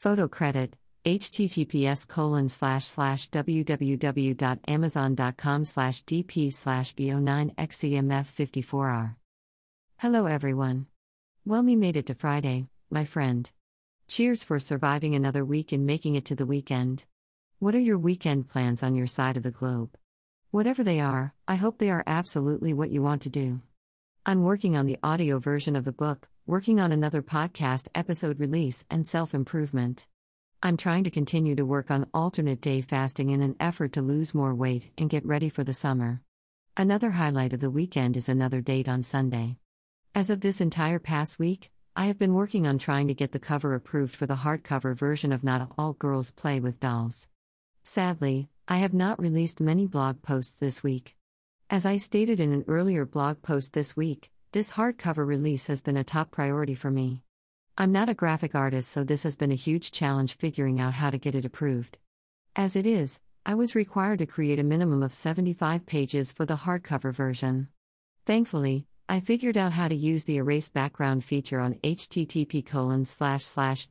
Photo credit https colon slash slash www.amazon.com slash dp slash bo9xemf54r. Hello everyone. Well, me made it to Friday, my friend. Cheers for surviving another week and making it to the weekend. What are your weekend plans on your side of the globe? Whatever they are, I hope they are absolutely what you want to do. I'm working on the audio version of the book, working on another podcast episode release, and self improvement. I'm trying to continue to work on alternate day fasting in an effort to lose more weight and get ready for the summer. Another highlight of the weekend is another date on Sunday. As of this entire past week, I have been working on trying to get the cover approved for the hardcover version of Not All Girls Play with Dolls. Sadly, I have not released many blog posts this week. As I stated in an earlier blog post this week, this hardcover release has been a top priority for me. I'm not a graphic artist, so this has been a huge challenge figuring out how to get it approved. As it is, I was required to create a minimum of 75 pages for the hardcover version. Thankfully, I figured out how to use the erase background feature on http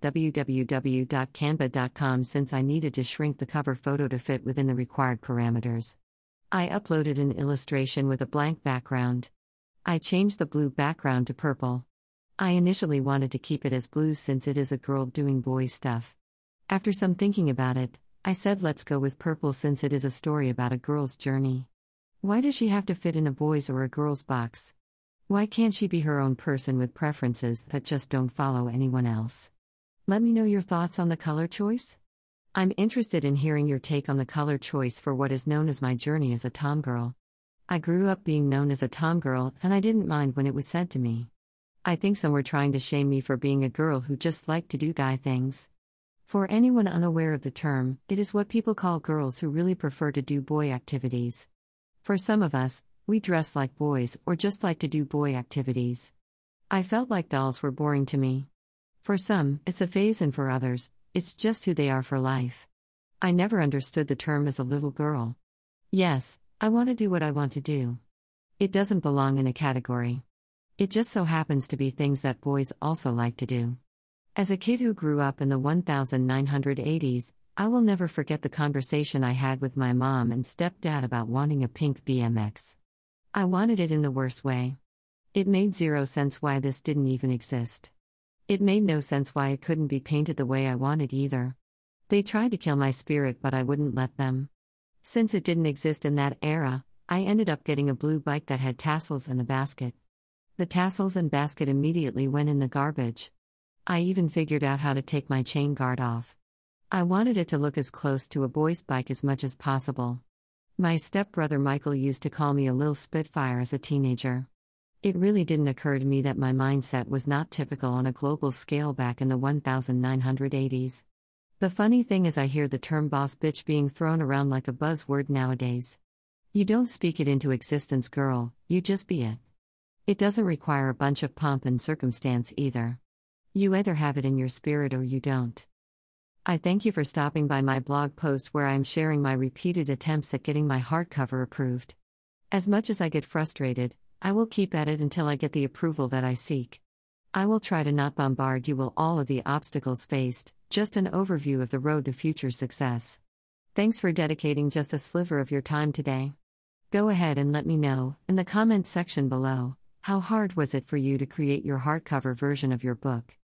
www.canva.com since I needed to shrink the cover photo to fit within the required parameters. I uploaded an illustration with a blank background. I changed the blue background to purple. I initially wanted to keep it as blue since it is a girl doing boy stuff. After some thinking about it, I said let's go with purple since it is a story about a girl's journey. Why does she have to fit in a boy's or a girl's box? Why can't she be her own person with preferences that just don't follow anyone else? Let me know your thoughts on the color choice. I'm interested in hearing your take on the color choice for what is known as my journey as a tomgirl. I grew up being known as a tomgirl, and I didn't mind when it was said to me. I think some were trying to shame me for being a girl who just liked to do guy things. For anyone unaware of the term, it is what people call girls who really prefer to do boy activities. For some of us, we dress like boys or just like to do boy activities. I felt like dolls were boring to me. For some, it's a phase, and for others, it's just who they are for life. I never understood the term as a little girl. Yes, I want to do what I want to do. It doesn't belong in a category. It just so happens to be things that boys also like to do. As a kid who grew up in the 1980s, I will never forget the conversation I had with my mom and stepdad about wanting a pink BMX. I wanted it in the worst way. It made zero sense why this didn't even exist. It made no sense why it couldn't be painted the way I wanted either. They tried to kill my spirit, but I wouldn't let them. Since it didn't exist in that era, I ended up getting a blue bike that had tassels and a basket. The tassels and basket immediately went in the garbage. I even figured out how to take my chain guard off. I wanted it to look as close to a boy's bike as much as possible. My stepbrother Michael used to call me a Lil Spitfire as a teenager. It really didn't occur to me that my mindset was not typical on a global scale back in the 1980s. The funny thing is, I hear the term boss bitch being thrown around like a buzzword nowadays. You don't speak it into existence, girl, you just be it. It doesn't require a bunch of pomp and circumstance either. You either have it in your spirit or you don't. I thank you for stopping by my blog post where I am sharing my repeated attempts at getting my hardcover approved. As much as I get frustrated, I will keep at it until I get the approval that I seek. I will try to not bombard you with all of the obstacles faced, just an overview of the road to future success. Thanks for dedicating just a sliver of your time today. Go ahead and let me know, in the comments section below, how hard was it for you to create your hardcover version of your book?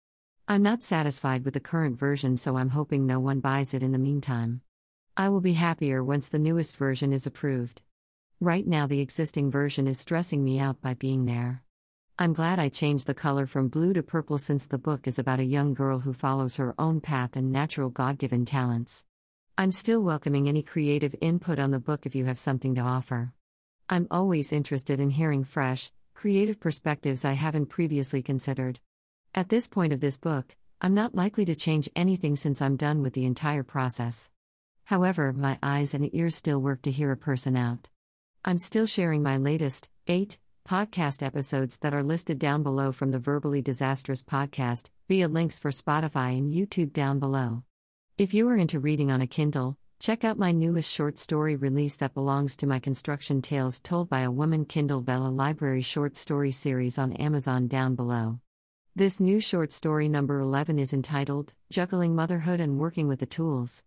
I'm not satisfied with the current version, so I'm hoping no one buys it in the meantime. I will be happier once the newest version is approved. Right now, the existing version is stressing me out by being there. I'm glad I changed the color from blue to purple since the book is about a young girl who follows her own path and natural God given talents. I'm still welcoming any creative input on the book if you have something to offer. I'm always interested in hearing fresh, creative perspectives I haven't previously considered. At this point of this book, I'm not likely to change anything since I'm done with the entire process. However, my eyes and ears still work to hear a person out. I'm still sharing my latest, 8, podcast episodes that are listed down below from the Verbally Disastrous podcast, via links for Spotify and YouTube down below. If you are into reading on a Kindle, check out my newest short story release that belongs to my Construction Tales Told by a Woman Kindle Vella Library short story series on Amazon down below. This new short story number 11 is entitled Juggling Motherhood and Working with the Tools.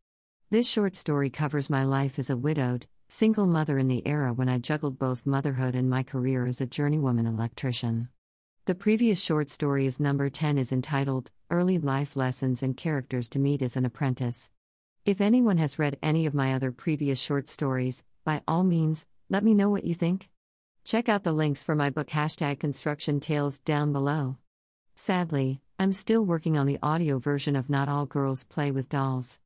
This short story covers my life as a widowed, single mother in the era when I juggled both motherhood and my career as a journeywoman electrician. The previous short story is number 10 is entitled Early Life Lessons and Characters to Meet as an Apprentice. If anyone has read any of my other previous short stories, by all means, let me know what you think. Check out the links for my book hashtag construction tales down below. Sadly, I'm still working on the audio version of Not All Girls Play with Dolls.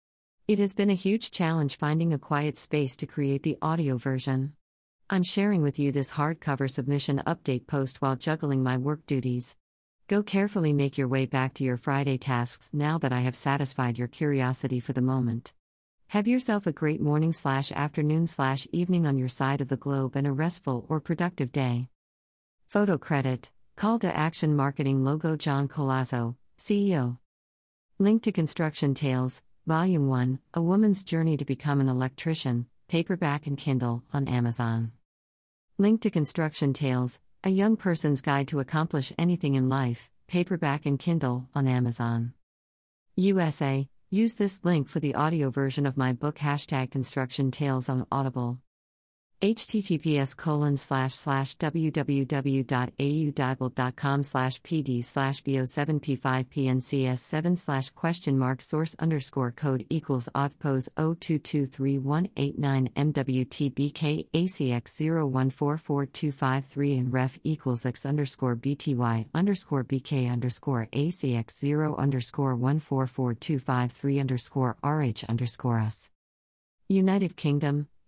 It has been a huge challenge finding a quiet space to create the audio version. I'm sharing with you this hardcover submission update post while juggling my work duties. Go carefully make your way back to your Friday tasks now that I have satisfied your curiosity for the moment. Have yourself a great morning slash afternoon slash evening on your side of the globe and a restful or productive day. Photo credit Call to Action Marketing Logo John Colazzo, CEO. Link to Construction Tales, Volume 1 A Woman's Journey to Become an Electrician, paperback and Kindle, on Amazon. Link to Construction Tales, A Young Person's Guide to Accomplish Anything in Life, paperback and Kindle, on Amazon. USA, use this link for the audio version of my book hashtag Construction Tales on Audible https colon slash slash www.audible.com slash pd slash bo7p5pncs7 slash question mark source underscore code equals pose 02231889 mwtbk acx0144253 and ref equals x underscore bty underscore bk underscore acx0 underscore 144253 underscore rh underscore us. United Kingdom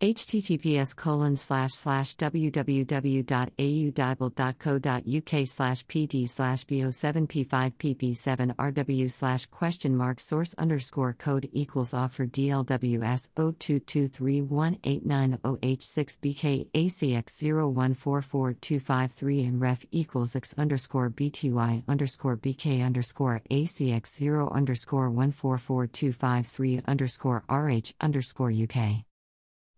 https colon slash slash www.audible.co.uk slash pd slash bo7p5pp7 rw slash question mark source underscore code equals offer dlws 02231890h6bk acx0144253 and ref equals x underscore bty underscore bk underscore acx0 underscore 144253 underscore rh underscore uk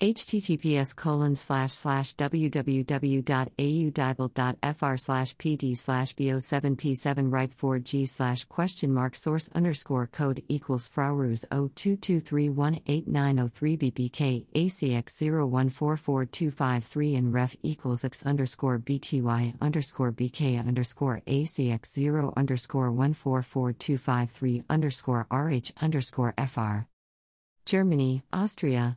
https colon slash slash www.audible.fr slash pd slash bo7p7 right 4g slash question mark source underscore code equals fraurus 022318903bbk acx0144253 and ref equals x underscore bty underscore bk underscore acx0 underscore 144253 underscore rh underscore fr Germany, Austria,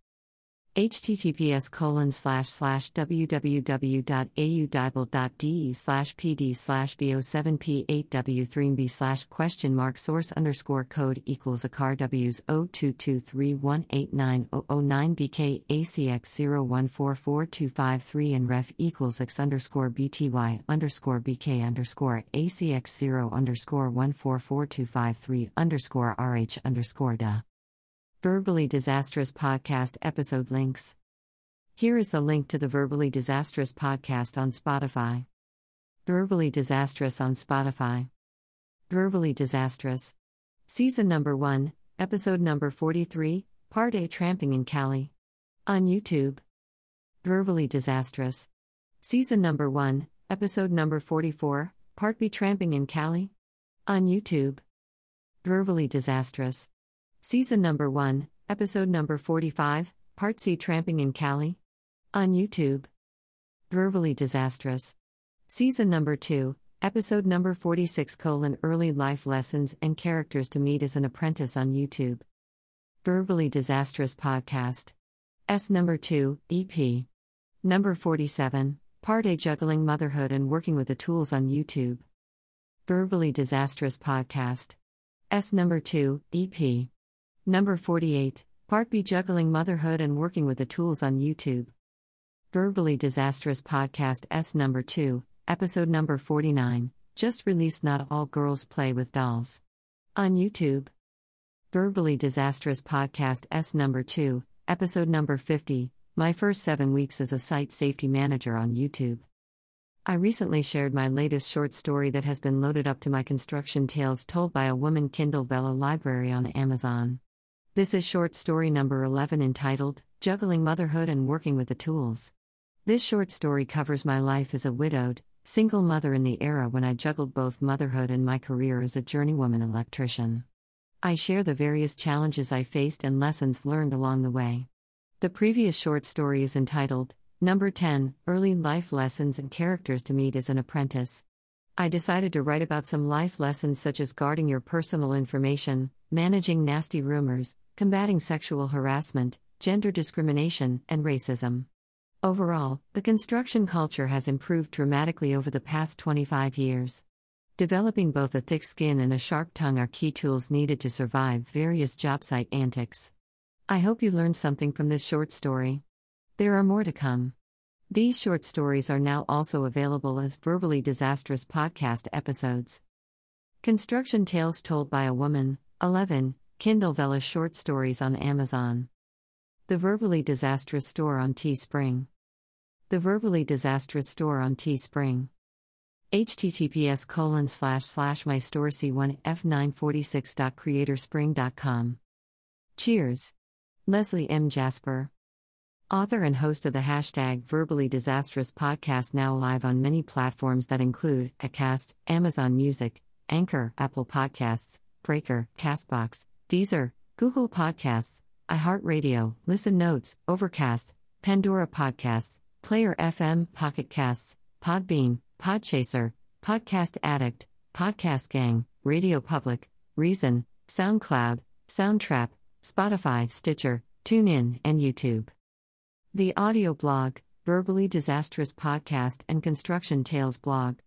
https colon slash slash www.audible.de slash pd slash bo7p8w3b slash question mark source underscore code equals acar w's 0223189009bk acx0144253 and ref equals x underscore bty underscore bk underscore acx0 underscore 144253 underscore rh underscore da Verbally Disastrous Podcast episode links. Here is the link to the Verbally Disastrous podcast on Spotify. Verbally Disastrous on Spotify. Verbally Disastrous. Season number 1, episode number 43, Part A Tramping in Cali. On YouTube. Verbally Disastrous. Season number 1, episode number 44, Part B Tramping in Cali. On YouTube. Verbally Disastrous. Season number 1, episode number 45, Part C Tramping in Cali. On YouTube. Verbally Disastrous. Season number 2, episode number 46 colon Early Life Lessons and Characters to Meet as an Apprentice on YouTube. Verbally Disastrous Podcast. S number 2, EP. Number 47, Part A Juggling Motherhood and Working with the Tools on YouTube. Verbally Disastrous Podcast. S number 2, EP. Number 48, Part B Juggling Motherhood and Working with the Tools on YouTube. Verbally Disastrous Podcast S number 2, episode number 49, just released Not All Girls Play with Dolls. On YouTube. Verbally Disastrous Podcast S number 2, episode number 50, my first seven weeks as a site safety manager on YouTube. I recently shared my latest short story that has been loaded up to my construction tales told by a woman Kindle Vella library on Amazon. This is short story number 11 entitled Juggling Motherhood and Working with the Tools. This short story covers my life as a widowed, single mother in the era when I juggled both motherhood and my career as a journeywoman electrician. I share the various challenges I faced and lessons learned along the way. The previous short story is entitled Number 10 Early Life Lessons and Characters to Meet as an Apprentice. I decided to write about some life lessons such as guarding your personal information, managing nasty rumors, combating sexual harassment, gender discrimination, and racism. Overall, the construction culture has improved dramatically over the past 25 years. Developing both a thick skin and a sharp tongue are key tools needed to survive various job site antics. I hope you learned something from this short story. There are more to come. These short stories are now also available as verbally disastrous podcast episodes. Construction Tales Told by a Woman, 11, Kindle Vella Short Stories on Amazon. The Verbally Disastrous Store on Teespring. The Verbally Disastrous Store on Teespring. https colon slash slash my store c1 f946.creatorspring.com. Cheers. Leslie M. Jasper. Author and host of the hashtag Verbally Disastrous podcast, now live on many platforms that include Acast, Amazon Music, Anchor, Apple Podcasts, Breaker, Castbox, Deezer, Google Podcasts, iHeartRadio, Listen Notes, Overcast, Pandora Podcasts, Player FM, Pocket Casts, Podbean, Podchaser, Podcast Addict, Podcast Gang, Radio Public, Reason, SoundCloud, Soundtrap, Spotify, Stitcher, TuneIn, and YouTube. The audio blog, Verbally Disastrous Podcast and Construction Tales blog.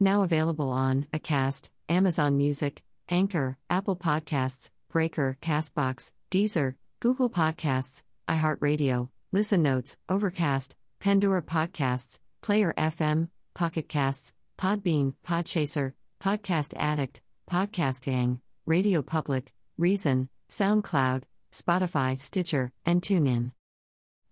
Now available on Acast, Amazon Music, Anchor, Apple Podcasts, Breaker, Castbox, Deezer, Google Podcasts, iHeartRadio, Listen Notes, Overcast, Pandora Podcasts, Player FM, Pocket Casts, Podbean, Podchaser, Podcast Addict, Podcast Gang, Radio Public, Reason, SoundCloud, Spotify, Stitcher, and TuneIn.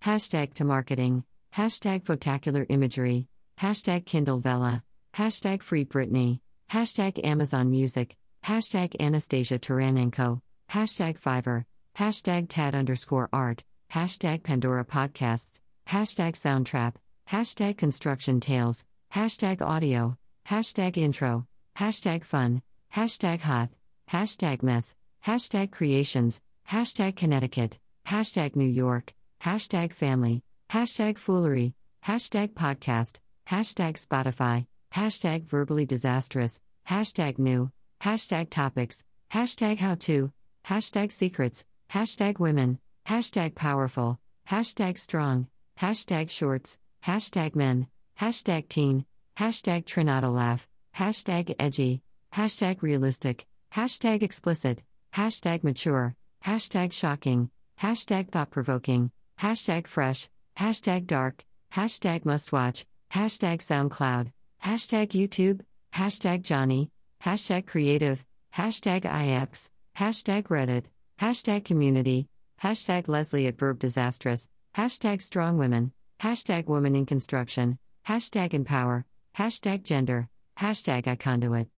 Hashtag to marketing, hashtag photacular imagery, hashtag Kindle Vella, hashtag Free Britney, hashtag Amazon Music, hashtag Anastasia Taranenko, hashtag Fiverr, hashtag Tad underscore art, hashtag Pandora Podcasts, hashtag Soundtrap, hashtag Construction Tales, hashtag Audio, hashtag Intro, hashtag Fun, hashtag Hot, hashtag Mess, hashtag Creations, hashtag Connecticut, hashtag New York, hashtag family, hashtag foolery, hashtag podcast, hashtag Spotify, hashtag verbally disastrous, hashtag new, hashtag topics, hashtag how to, hashtag secrets, hashtag women, hashtag powerful, hashtag strong, hashtag shorts, hashtag men, hashtag teen, hashtag Trinata laugh, hashtag edgy, hashtag realistic, hashtag explicit, hashtag mature, hashtag shocking, hashtag thought provoking, hashtag fresh, hashtag dark, hashtag mustwatch, hashtag SoundCloud, hashtag YouTube, hashtag Johnny, hashtag creative, hashtag IX, hashtag Reddit, hashtag community, hashtag Leslie at Verb Disastrous, hashtag strong women, hashtag woman in construction, hashtag empower, hashtag gender, hashtag iConduit,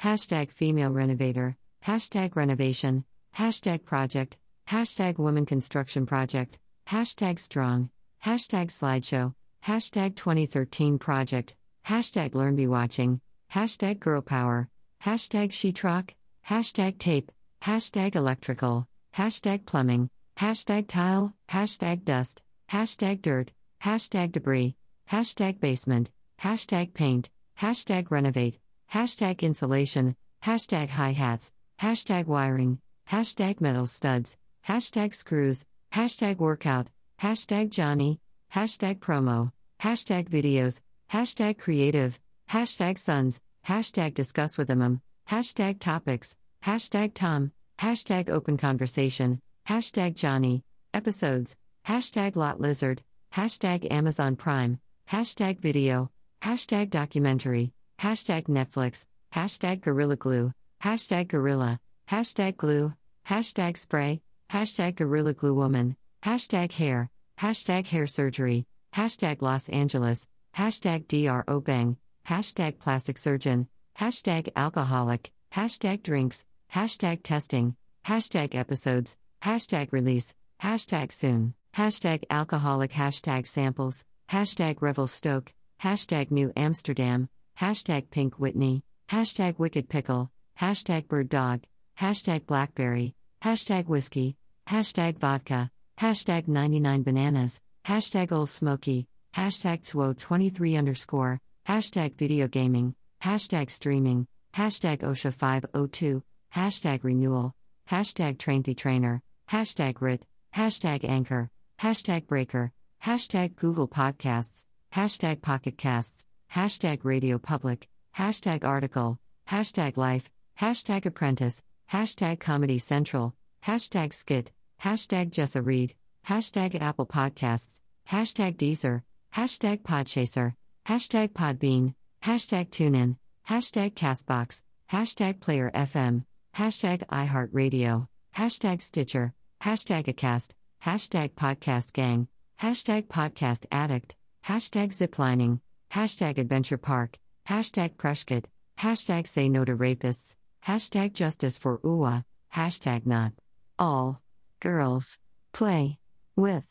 hashtag female renovator, hashtag renovation, hashtag project, hashtag woman construction project, hashtag strong, hashtag slideshow, hashtag 2013 project, hashtag learnbewatching, hashtag girl power, hashtag sheetrock, hashtag tape, hashtag electrical, hashtag plumbing, hashtag tile, hashtag dust, hashtag dirt, hashtag debris, hashtag basement, hashtag paint, hashtag renovate, hashtag insulation, hashtag hi hats, hashtag wiring, hashtag metal studs, hashtag screws, hashtag workout, hashtag Johnny, hashtag promo, hashtag videos, hashtag creative, hashtag sons, hashtag discuss with them, hashtag topics, hashtag Tom, hashtag open conversation, hashtag Johnny, episodes, hashtag lot lizard, hashtag Amazon Prime, hashtag video, hashtag documentary, hashtag Netflix, hashtag Gorilla Glue, hashtag Gorilla, hashtag glue, hashtag spray, hashtag Gorilla Glue Woman, hashtag hair, hashtag hair surgery, hashtag Los Angeles, hashtag DRO Bang, hashtag plastic surgeon, hashtag alcoholic, hashtag drinks, hashtag testing, hashtag episodes, hashtag release, hashtag soon, hashtag alcoholic, hashtag samples, hashtag Revelstoke, hashtag New Amsterdam, hashtag Pink Whitney, hashtag Wicked Pickle, hashtag Bird Dog, hashtag Blackberry, hashtag Whiskey, hashtag Vodka, hashtag 99 Bananas, hashtag Old Smoky, hashtag Two23 underscore, hashtag Video Gaming, hashtag Streaming, hashtag OSHA 502, hashtag Renewal, hashtag Trainthy Trainer, hashtag RIT, hashtag Anchor, hashtag Breaker, hashtag Google Podcasts, hashtag Pocket Casts, hashtag Radio Public, hashtag Article, hashtag Life, hashtag Apprentice, hashtag Comedy Central, hashtag Skit, hashtag Jessa Reed, hashtag Apple Podcasts, hashtag Deezer, hashtag Podchaser, hashtag Podbean, hashtag TuneIn, hashtag Castbox, hashtag Player FM, hashtag iHeartRadio, hashtag Stitcher, hashtag Acast, hashtag Podcast Gang, hashtag Podcast Addict, hashtag Ziplining, hashtag Adventure Park, hashtag Preshkit, hashtag Say No to Rapists, hashtag Justice for UWA, hashtag Not. All. Girls. Play. With.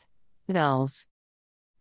Dolls.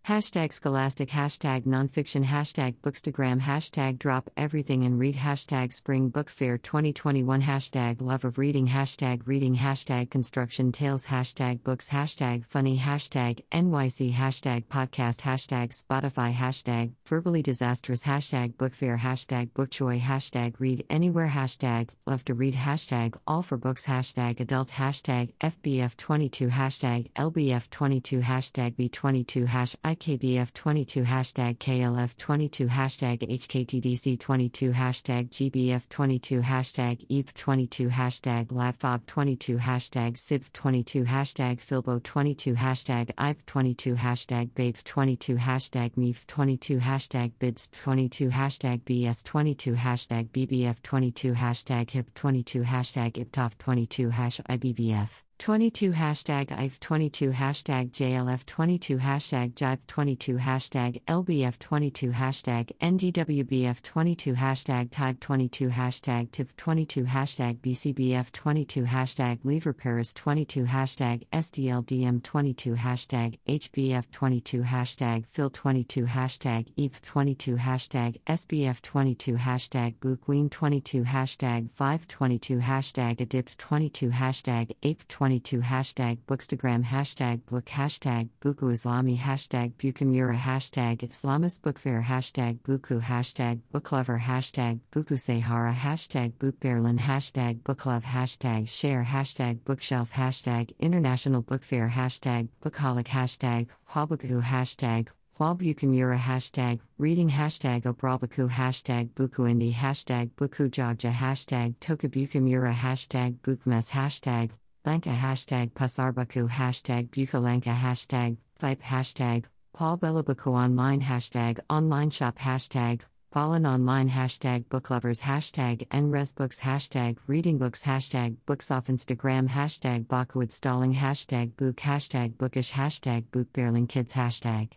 Hashtag scholastic, hashtag nonfiction, hashtag bookstagram, hashtag drop everything and read, hashtag spring book fair 2021, hashtag love of reading, hashtag reading, hashtag construction tales, hashtag books, hashtag funny, hashtag NYC, hashtag podcast, hashtag Spotify, hashtag verbally disastrous, hashtag book fair, hashtag bookjoy, hashtag read anywhere, hashtag love to read, hashtag all for books, hashtag adult, hashtag FBF22, hashtag LBF22, hashtag B22, hash IKBF22 hashtag KLF22 hashtag HKTDC22 hashtag GBF22 hashtag EVE22 hashtag LATFOB22 hashtag SIV22 hashtag Filbo22 hashtag IVE22 hashtag BABE22 hashtag MEVE22 hashtag BIDS22 hashtag BS22 hashtag BBF22 hashtag HIP22 hashtag IPTOF22 hash IBBF 22 hashtag IF 22 hashtag JLF 22 hashtag Jive 22 hashtag LBF 22 hashtag NDWBF 22 hashtag Type 22 hashtag TIF 22 hashtag BCBF 22 hashtag Lever Paris 22 hashtag SDLDM 22 hashtag HBF 22 hashtag Phil 22 hashtag EVE 22 hashtag SBF 22 hashtag Bookween 22 hashtag 522 hashtag ADIP 22 hashtag APE 22 22 hashtag bookstagram hashtag book hashtag buku islami hashtag bukamura hashtag islamist book fair hashtag buku hashtag booklover hashtag buku sahara hashtag Book Berlin hashtag booklove hashtag share hashtag bookshelf hashtag international book fair hashtag bookholic hashtag habaku hashtag Hualbukamura hashtag, reading hashtag Obrabaku hashtag Bukuindi hashtag Buku Jogja hashtag Tokabukamura hashtag Bukmes hashtag Lanka hashtag Pasarbaku hashtag Bukalanka hashtag Vipe hashtag Paul Bellabaku online hashtag online shop hashtag Fallen online hashtag booklovers hashtag nresbooks hashtag reading books hashtag books off Instagram hashtag Bakuwood stalling hashtag book hashtag bookish hashtag bookbearling kids hashtag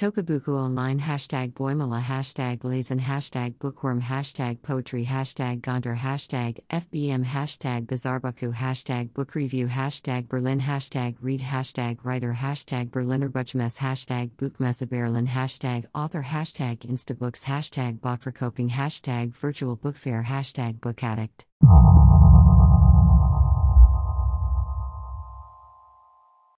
Tokabuku online hashtag Boimala hashtag Lazen hashtag Bookworm hashtag Poetry hashtag Gondar hashtag FBM hashtag Bizarbuku hashtag Book Review hashtag Berlin hashtag Read hashtag Writer hashtag Berliner Buchmesse hashtag Buchmesse Berlin hashtag Author hashtag Instabooks hashtag Botverkoping hashtag Virtual Book Fair hashtag Book Addict